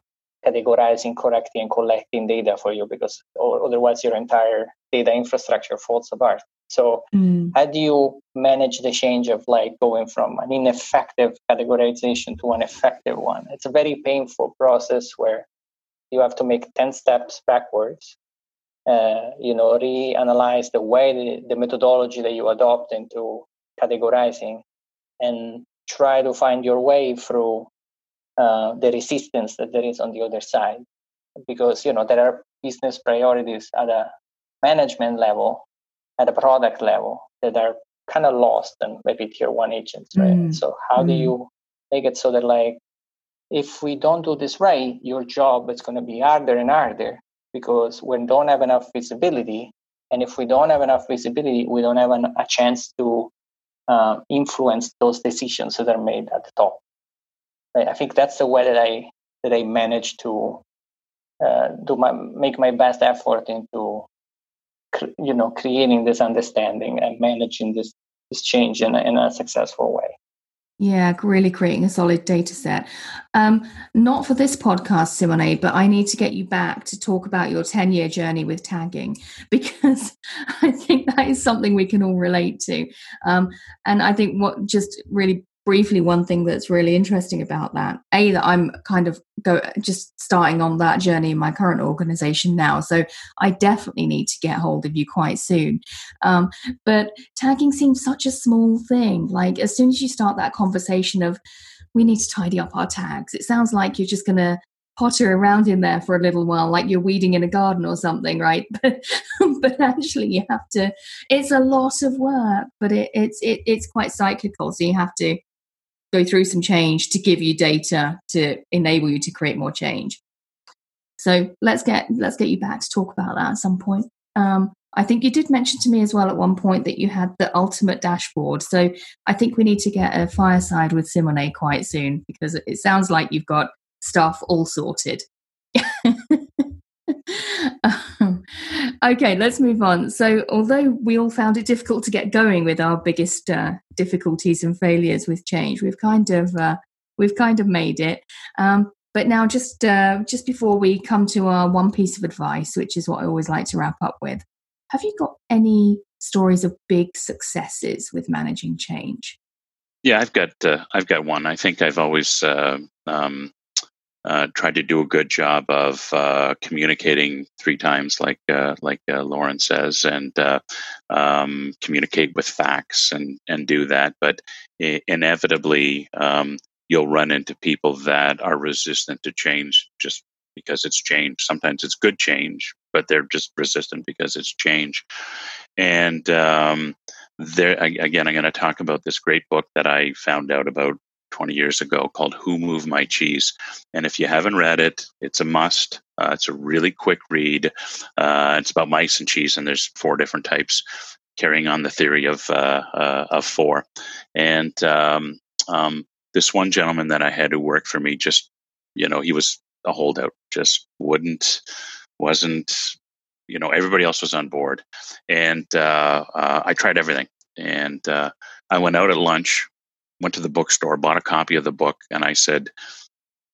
categorizing, correcting, and collecting data for you because otherwise your entire data infrastructure falls apart. So, mm. how do you manage the change of like going from an ineffective categorization to an effective one? It's a very painful process where you have to make 10 steps backwards uh, you know reanalyze the way the, the methodology that you adopt into categorizing and try to find your way through uh, the resistance that there is on the other side because you know there are business priorities at a management level at a product level that are kind of lost and maybe tier one agents right mm. so how mm. do you make it so that like if we don't do this right, your job is going to be harder and harder because we don't have enough visibility. And if we don't have enough visibility, we don't have an, a chance to uh, influence those decisions that are made at the top. I think that's the way that I that I manage to uh, do my make my best effort into you know creating this understanding and managing this this change in in a successful way. Yeah, really creating a solid data set. Um, not for this podcast, Simone, but I need to get you back to talk about your 10 year journey with tagging because I think that is something we can all relate to. Um, and I think what just really briefly one thing that's really interesting about that. A that i'm kind of go just starting on that journey in my current organization now so i definitely need to get hold of you quite soon. Um, but tagging seems such a small thing like as soon as you start that conversation of we need to tidy up our tags it sounds like you're just going to potter around in there for a little while like you're weeding in a garden or something right? But, but actually you have to it's a lot of work but it, it's it, it's quite cyclical so you have to go through some change to give you data to enable you to create more change. So let's get let's get you back to talk about that at some point. Um, I think you did mention to me as well at one point that you had the ultimate dashboard. So I think we need to get a fireside with Simone quite soon because it sounds like you've got stuff all sorted. okay, let's move on. So, although we all found it difficult to get going with our biggest uh, difficulties and failures with change, we've kind of uh, we've kind of made it. Um, but now, just uh, just before we come to our one piece of advice, which is what I always like to wrap up with, have you got any stories of big successes with managing change? Yeah, I've got uh, I've got one. I think I've always uh, um, uh, tried to do a good job of uh, communicating three times, like uh, like uh, Lauren says, and uh, um, communicate with facts and and do that. But I- inevitably, um, you'll run into people that are resistant to change just because it's change. Sometimes it's good change, but they're just resistant because it's change. And um, there again, I'm going to talk about this great book that I found out about 20 years ago called Who Moved My Cheese. And if you haven't read it, it's a must. Uh, it's a really quick read. Uh, it's about mice and cheese, and there's four different types, carrying on the theory of uh, uh of four. And um, um, this one gentleman that I had who worked for me, just you know, he was a holdout, just wouldn't, wasn't, you know, everybody else was on board, and uh, uh, I tried everything. And I went out at lunch went to the bookstore, bought a copy of the book, and I said,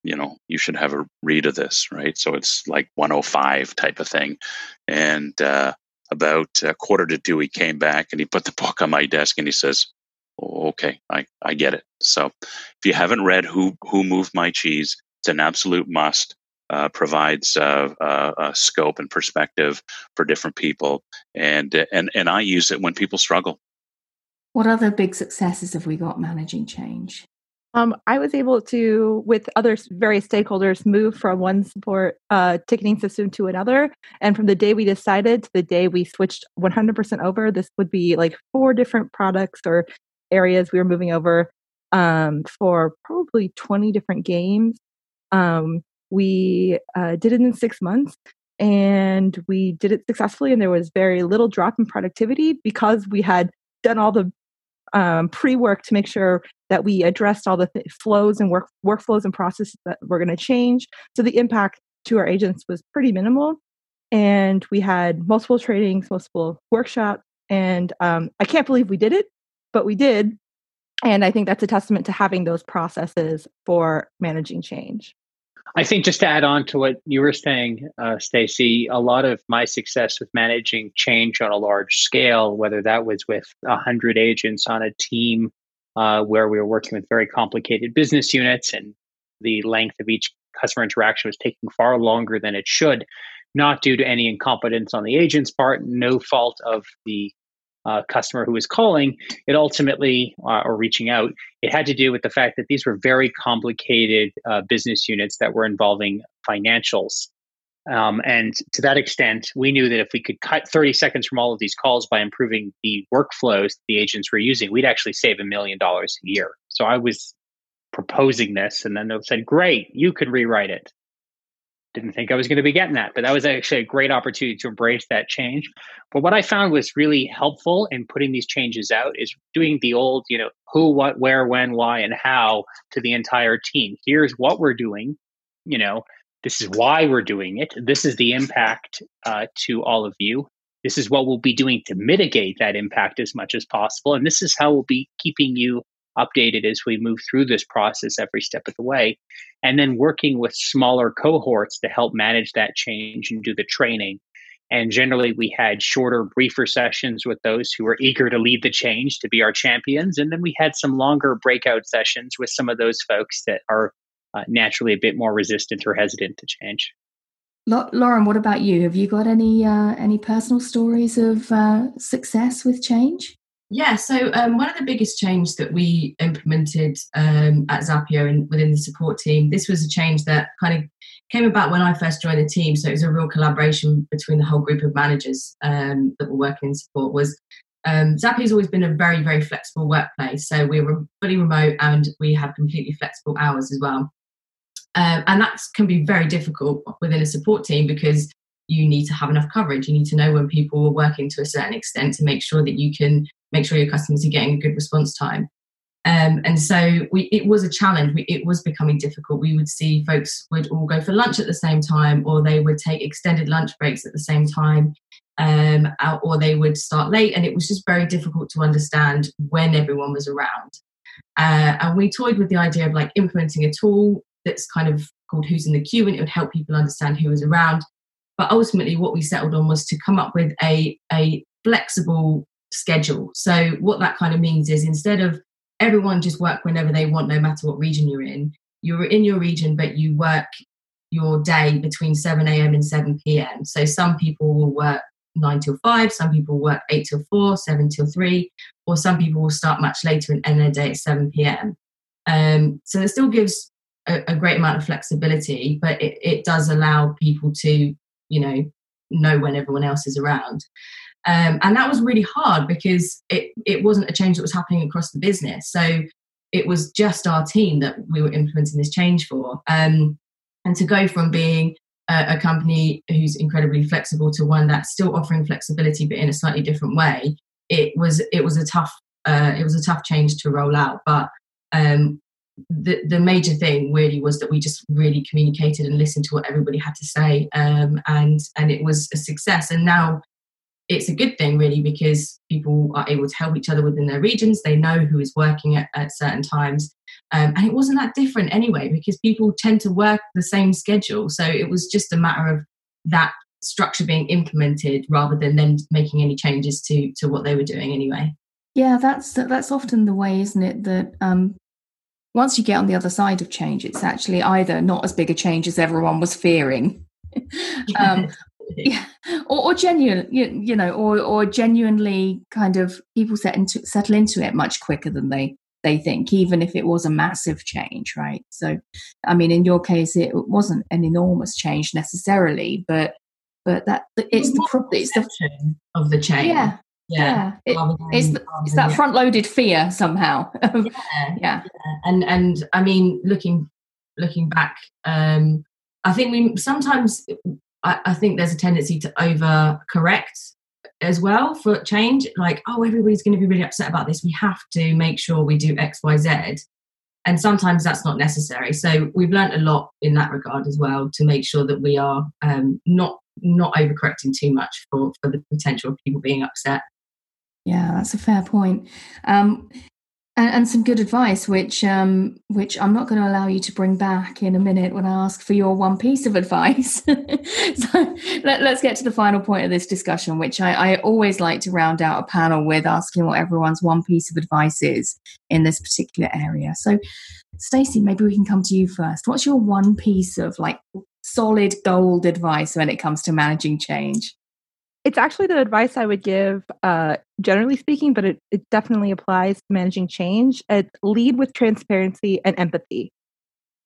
you know, you should have a read of this, right? So it's like 105 type of thing. And uh, about a quarter to two, he came back and he put the book on my desk and he says, oh, okay, I, I get it. So if you haven't read Who, Who Moved My Cheese, it's an absolute must. Uh, provides uh, uh, a scope and perspective for different people, and and and I use it when people struggle. What other big successes have we got managing change? Um, I was able to, with other various stakeholders, move from one support uh, ticketing system to another. And from the day we decided to the day we switched 100% over, this would be like four different products or areas we were moving over um, for probably 20 different games. Um, we uh, did it in six months and we did it successfully. And there was very little drop in productivity because we had done all the um, pre-work to make sure that we addressed all the th- flows and work workflows and processes that we're going to change. So the impact to our agents was pretty minimal. and we had multiple trainings, multiple workshops, and um, I can't believe we did it, but we did. And I think that's a testament to having those processes for managing change. I think just to add on to what you were saying, uh, Stacey, a lot of my success with managing change on a large scale, whether that was with 100 agents on a team uh, where we were working with very complicated business units and the length of each customer interaction was taking far longer than it should, not due to any incompetence on the agent's part, no fault of the uh, customer who was calling, it ultimately, uh, or reaching out, it had to do with the fact that these were very complicated uh, business units that were involving financials. Um, and to that extent, we knew that if we could cut 30 seconds from all of these calls by improving the workflows the agents were using, we'd actually save a million dollars a year. So I was proposing this, and then they said, Great, you can rewrite it didn't think I was going to be getting that, but that was actually a great opportunity to embrace that change. But what I found was really helpful in putting these changes out is doing the old, you know, who, what, where, when, why, and how to the entire team. Here's what we're doing, you know, this is why we're doing it. This is the impact uh, to all of you. This is what we'll be doing to mitigate that impact as much as possible. And this is how we'll be keeping you updated as we move through this process every step of the way. And then working with smaller cohorts to help manage that change and do the training. And generally, we had shorter, briefer sessions with those who were eager to lead the change to be our champions. And then we had some longer breakout sessions with some of those folks that are uh, naturally a bit more resistant or hesitant to change. Lauren, what about you? Have you got any uh, any personal stories of uh, success with change? Yeah, so um, one of the biggest changes that we implemented um, at Zapier and within the support team, this was a change that kind of came about when I first joined the team. So it was a real collaboration between the whole group of managers um, that were working in support. Was um, Zapier's always been a very very flexible workplace. So we were fully remote and we have completely flexible hours as well. Um, and that can be very difficult within a support team because you need to have enough coverage. You need to know when people are working to a certain extent to make sure that you can make sure your customers are getting a good response time. Um, and so we, it was a challenge. We, it was becoming difficult. We would see folks would all go for lunch at the same time, or they would take extended lunch breaks at the same time, um, or they would start late. And it was just very difficult to understand when everyone was around. Uh, and we toyed with the idea of like implementing a tool that's kind of called Who's in the Queue, and it would help people understand who was around. But ultimately, what we settled on was to come up with a, a flexible schedule. So what that kind of means is instead of everyone just work whenever they want, no matter what region you're in, you're in your region, but you work your day between 7 a.m. and 7 p.m. So some people will work 9 till 5, some people work 8 till 4, 7 till 3, or some people will start much later and end their day at 7 p.m. Um, so it still gives a, a, great amount of flexibility, but it, it does allow people to, you know, know when everyone else is around. Um, and that was really hard because it, it wasn't a change that was happening across the business. So it was just our team that we were implementing this change for. Um, and to go from being a, a, company who's incredibly flexible to one that's still offering flexibility but in a slightly different way, it was it was a tough uh, it was a tough change to roll out. But um, the the major thing really was that we just really communicated and listened to what everybody had to say, um, and and it was a success. And now it's a good thing really because people are able to help each other within their regions. They know who is working at, at certain times. Um, and it wasn't that different anyway because people tend to work the same schedule. So it was just a matter of that structure being implemented rather than then making any changes to to what they were doing anyway. Yeah that's that's often the way isn't it that um, once you get on the other side of change it's actually either not as big a change as everyone was fearing. Um, yeah or, or genuine you, you know or or genuinely kind of people set into settle into it much quicker than they they think even if it was a massive change right? So i mean in your case it wasn't an enormous change necessarily but but that it's the it's the of the change. Yeah yeah, yeah. It, it's, the, it's that front loaded fear somehow yeah, yeah. yeah and and i mean looking looking back um i think we sometimes I, I think there's a tendency to over correct as well for change. Like, oh, everybody's going to be really upset about this. We have to make sure we do X, Y, Z. And sometimes that's not necessary. So we've learned a lot in that regard as well to make sure that we are um, not not overcorrecting too much for, for the potential of people being upset. Yeah, that's a fair point. Um, and, and some good advice, which um, which I'm not going to allow you to bring back in a minute when I ask for your one piece of advice. so let, us get to the final point of this discussion, which I, I always like to round out a panel with asking what everyone's one piece of advice is in this particular area. So, Stacey, maybe we can come to you first. What's your one piece of like solid gold advice when it comes to managing change? It's actually the advice I would give, uh, generally speaking, but it, it definitely applies to managing change. Lead with transparency and empathy.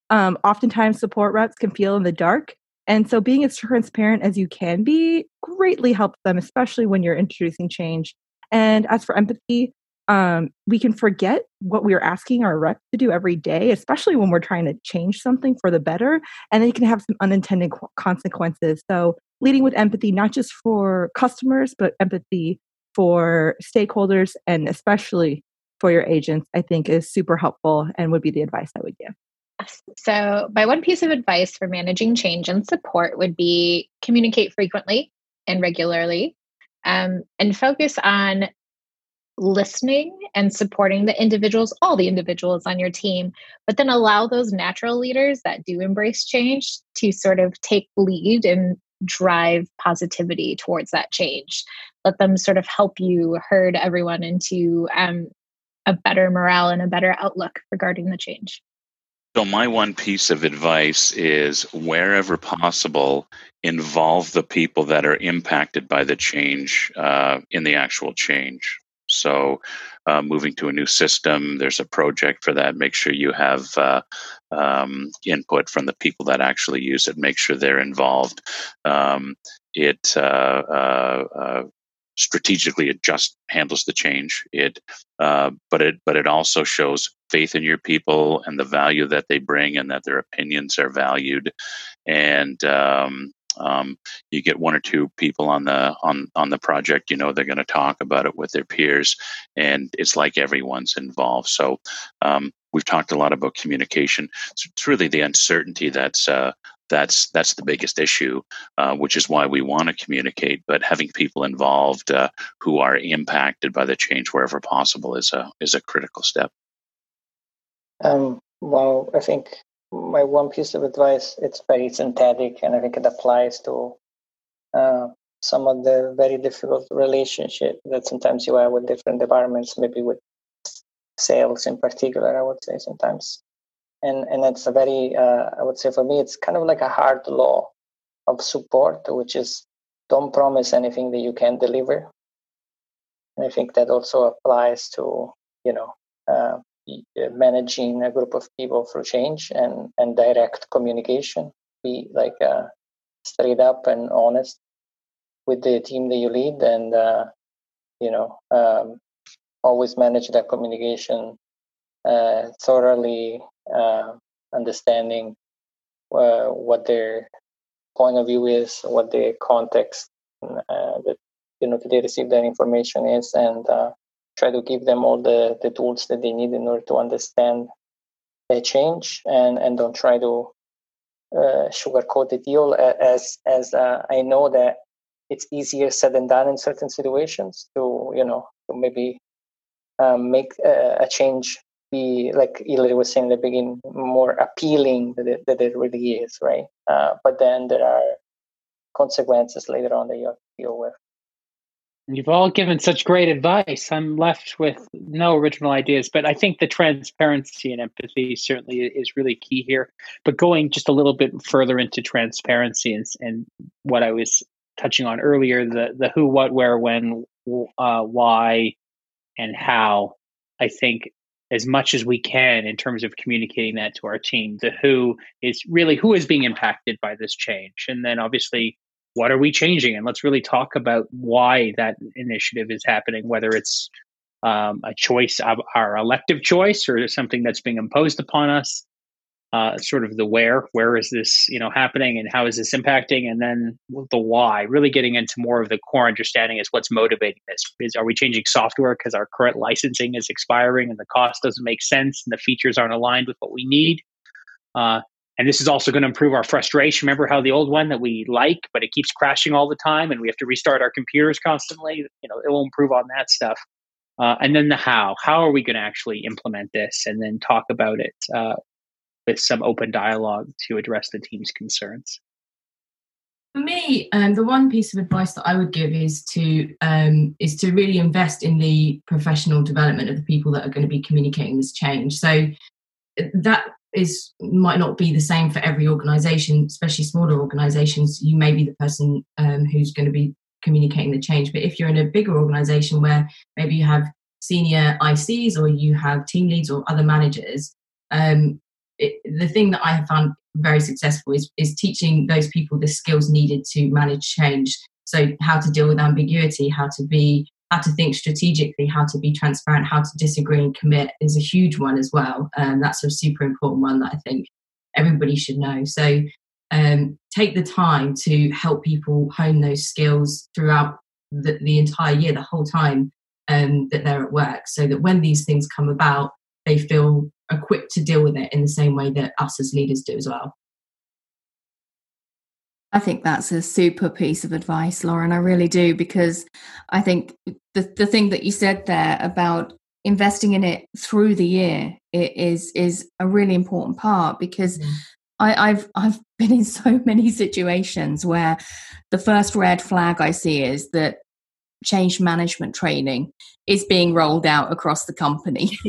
Um, oftentimes, support reps can feel in the dark. And so, being as transparent as you can be greatly helps them, especially when you're introducing change. And as for empathy, um, we can forget what we are asking our reps to do every day, especially when we're trying to change something for the better. And then you can have some unintended consequences. So, leading with empathy, not just for customers, but empathy for stakeholders and especially for your agents, I think is super helpful and would be the advice I would give. So, my one piece of advice for managing change and support would be communicate frequently and regularly um, and focus on listening and supporting the individuals, all the individuals on your team, but then allow those natural leaders that do embrace change to sort of take lead and drive positivity towards that change. Let them sort of help you herd everyone into um, a better morale and a better outlook regarding the change. So, my one piece of advice is wherever possible, involve the people that are impacted by the change uh, in the actual change. So, uh, moving to a new system, there's a project for that. Make sure you have uh, um, input from the people that actually use it. Make sure they're involved. Um, it uh, uh, uh strategically it just handles the change. It, uh, but it but it also shows faith in your people and the value that they bring and that their opinions are valued. And um, um, you get one or two people on the on on the project you know they're going to talk about it with their peers and it's like everyone's involved so um, we've talked a lot about communication so it's really the uncertainty that's uh, that's that's the biggest issue, uh, which is why we want to communicate. But having people involved uh, who are impacted by the change wherever possible is a is a critical step. Um, well, I think my one piece of advice it's very synthetic and i think it applies to uh, some of the very difficult relationship that sometimes you have with different departments maybe with sales in particular i would say sometimes. And and it's a very uh, i would say for me it's kind of like a hard law of support which is don't promise anything that you can deliver. And i think that also applies to you know uh, managing a group of people through change and and direct communication. Be like uh, straight up and honest with the team that you lead and uh, you know um, always manage that communication uh, thoroughly uh, understanding uh, what their point of view is what the context that you know they receive that information is and try to give them all the, the tools that they need in order to understand the change and, and don't try to uh, sugarcoat the deal. As as uh, I know that it's easier said than done in certain situations to you know to maybe um, make a, a, change be like Hilary was saying in the beginning more appealing than it, that it really is right? Uh, but then there are consequences later on that you have to deal with You've all given such great advice. I'm left with no original ideas, but I think the transparency and empathy certainly is really key here. But going just a little bit further into transparency and, and what I was touching on earlier the, the who, what, where, when, uh, why, and how, I think as much as we can in terms of communicating that to our team. The who is really who is being impacted by this change. And then obviously what are we changing? And let's really talk about why that initiative is happening, whether it's um, a choice of our elective choice or something that's being imposed upon us. Uh, sort of the where, where is this, you know, happening, and how is this impacting, and then the why. Really getting into more of the core understanding is what's motivating this. Is are we changing software because our current licensing is expiring and the cost doesn't make sense and the features aren't aligned with what we need? Uh, and this is also going to improve our frustration. Remember how the old one that we like, but it keeps crashing all the time, and we have to restart our computers constantly. You know, it will improve on that stuff. Uh, and then the how. How are we going to actually implement this, and then talk about it uh, with some open dialogue to address the team's concerns. For me, um, the one piece of advice that I would give is to um, is to really invest in the professional development of the people that are going to be communicating this change. So that is might not be the same for every organization, especially smaller organizations. You may be the person um, who's going to be communicating the change, but if you're in a bigger organization where maybe you have senior ICs or you have team leads or other managers, um, it, the thing that I have found very successful is, is teaching those people the skills needed to manage change. So how to deal with ambiguity, how to be, how to think strategically, how to be transparent, how to disagree and commit is a huge one as well. Um, that's a super important one that I think everybody should know. So um, take the time to help people hone those skills throughout the, the entire year, the whole time um, that they're at work, so that when these things come about, they feel equipped to deal with it in the same way that us as leaders do as well. I think that's a super piece of advice, Lauren. I really do, because I think the, the thing that you said there about investing in it through the year is is a really important part because mm. I, I've I've been in so many situations where the first red flag I see is that change management training is being rolled out across the company.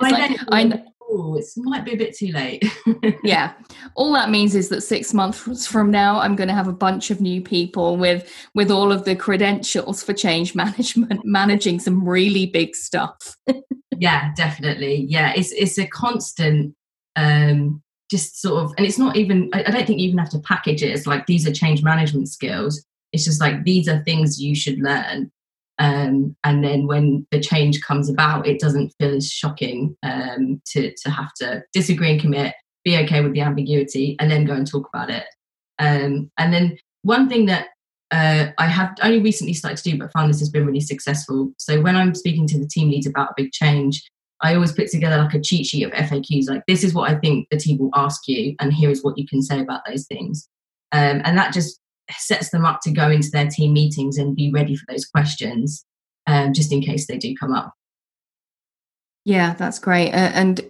I like, I Oh, it might be a bit too late. yeah. All that means is that six months from now, I'm going to have a bunch of new people with with all of the credentials for change management, managing some really big stuff. yeah, definitely. Yeah, it's it's a constant um just sort of and it's not even I, I don't think you even have to package it as like these are change management skills. It's just like these are things you should learn um, and then when the change comes about, it doesn't feel as shocking um, to, to have to disagree and commit, be okay with the ambiguity, and then go and talk about it. Um, and then one thing that uh, I have only recently started to do, but found this has been really successful. So when I'm speaking to the team leads about a big change, I always put together like a cheat sheet of FAQs, like this is what I think the team will ask you, and here is what you can say about those things. Um, and that just sets them up to go into their team meetings and be ready for those questions um, just in case they do come up. Yeah that's great. Uh, and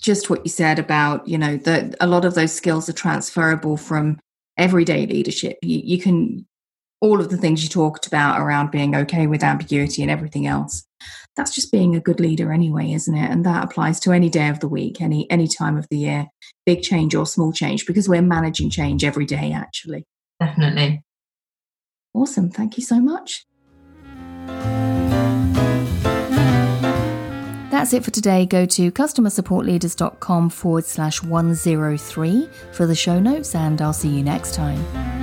just what you said about you know that a lot of those skills are transferable from everyday leadership. You, you can all of the things you talked about around being okay with ambiguity and everything else that's just being a good leader anyway isn't it? And that applies to any day of the week any any time of the year big change or small change because we're managing change every day actually Definitely. Awesome. Thank you so much. That's it for today. Go to customersupportleaders.com forward slash 103 for the show notes, and I'll see you next time.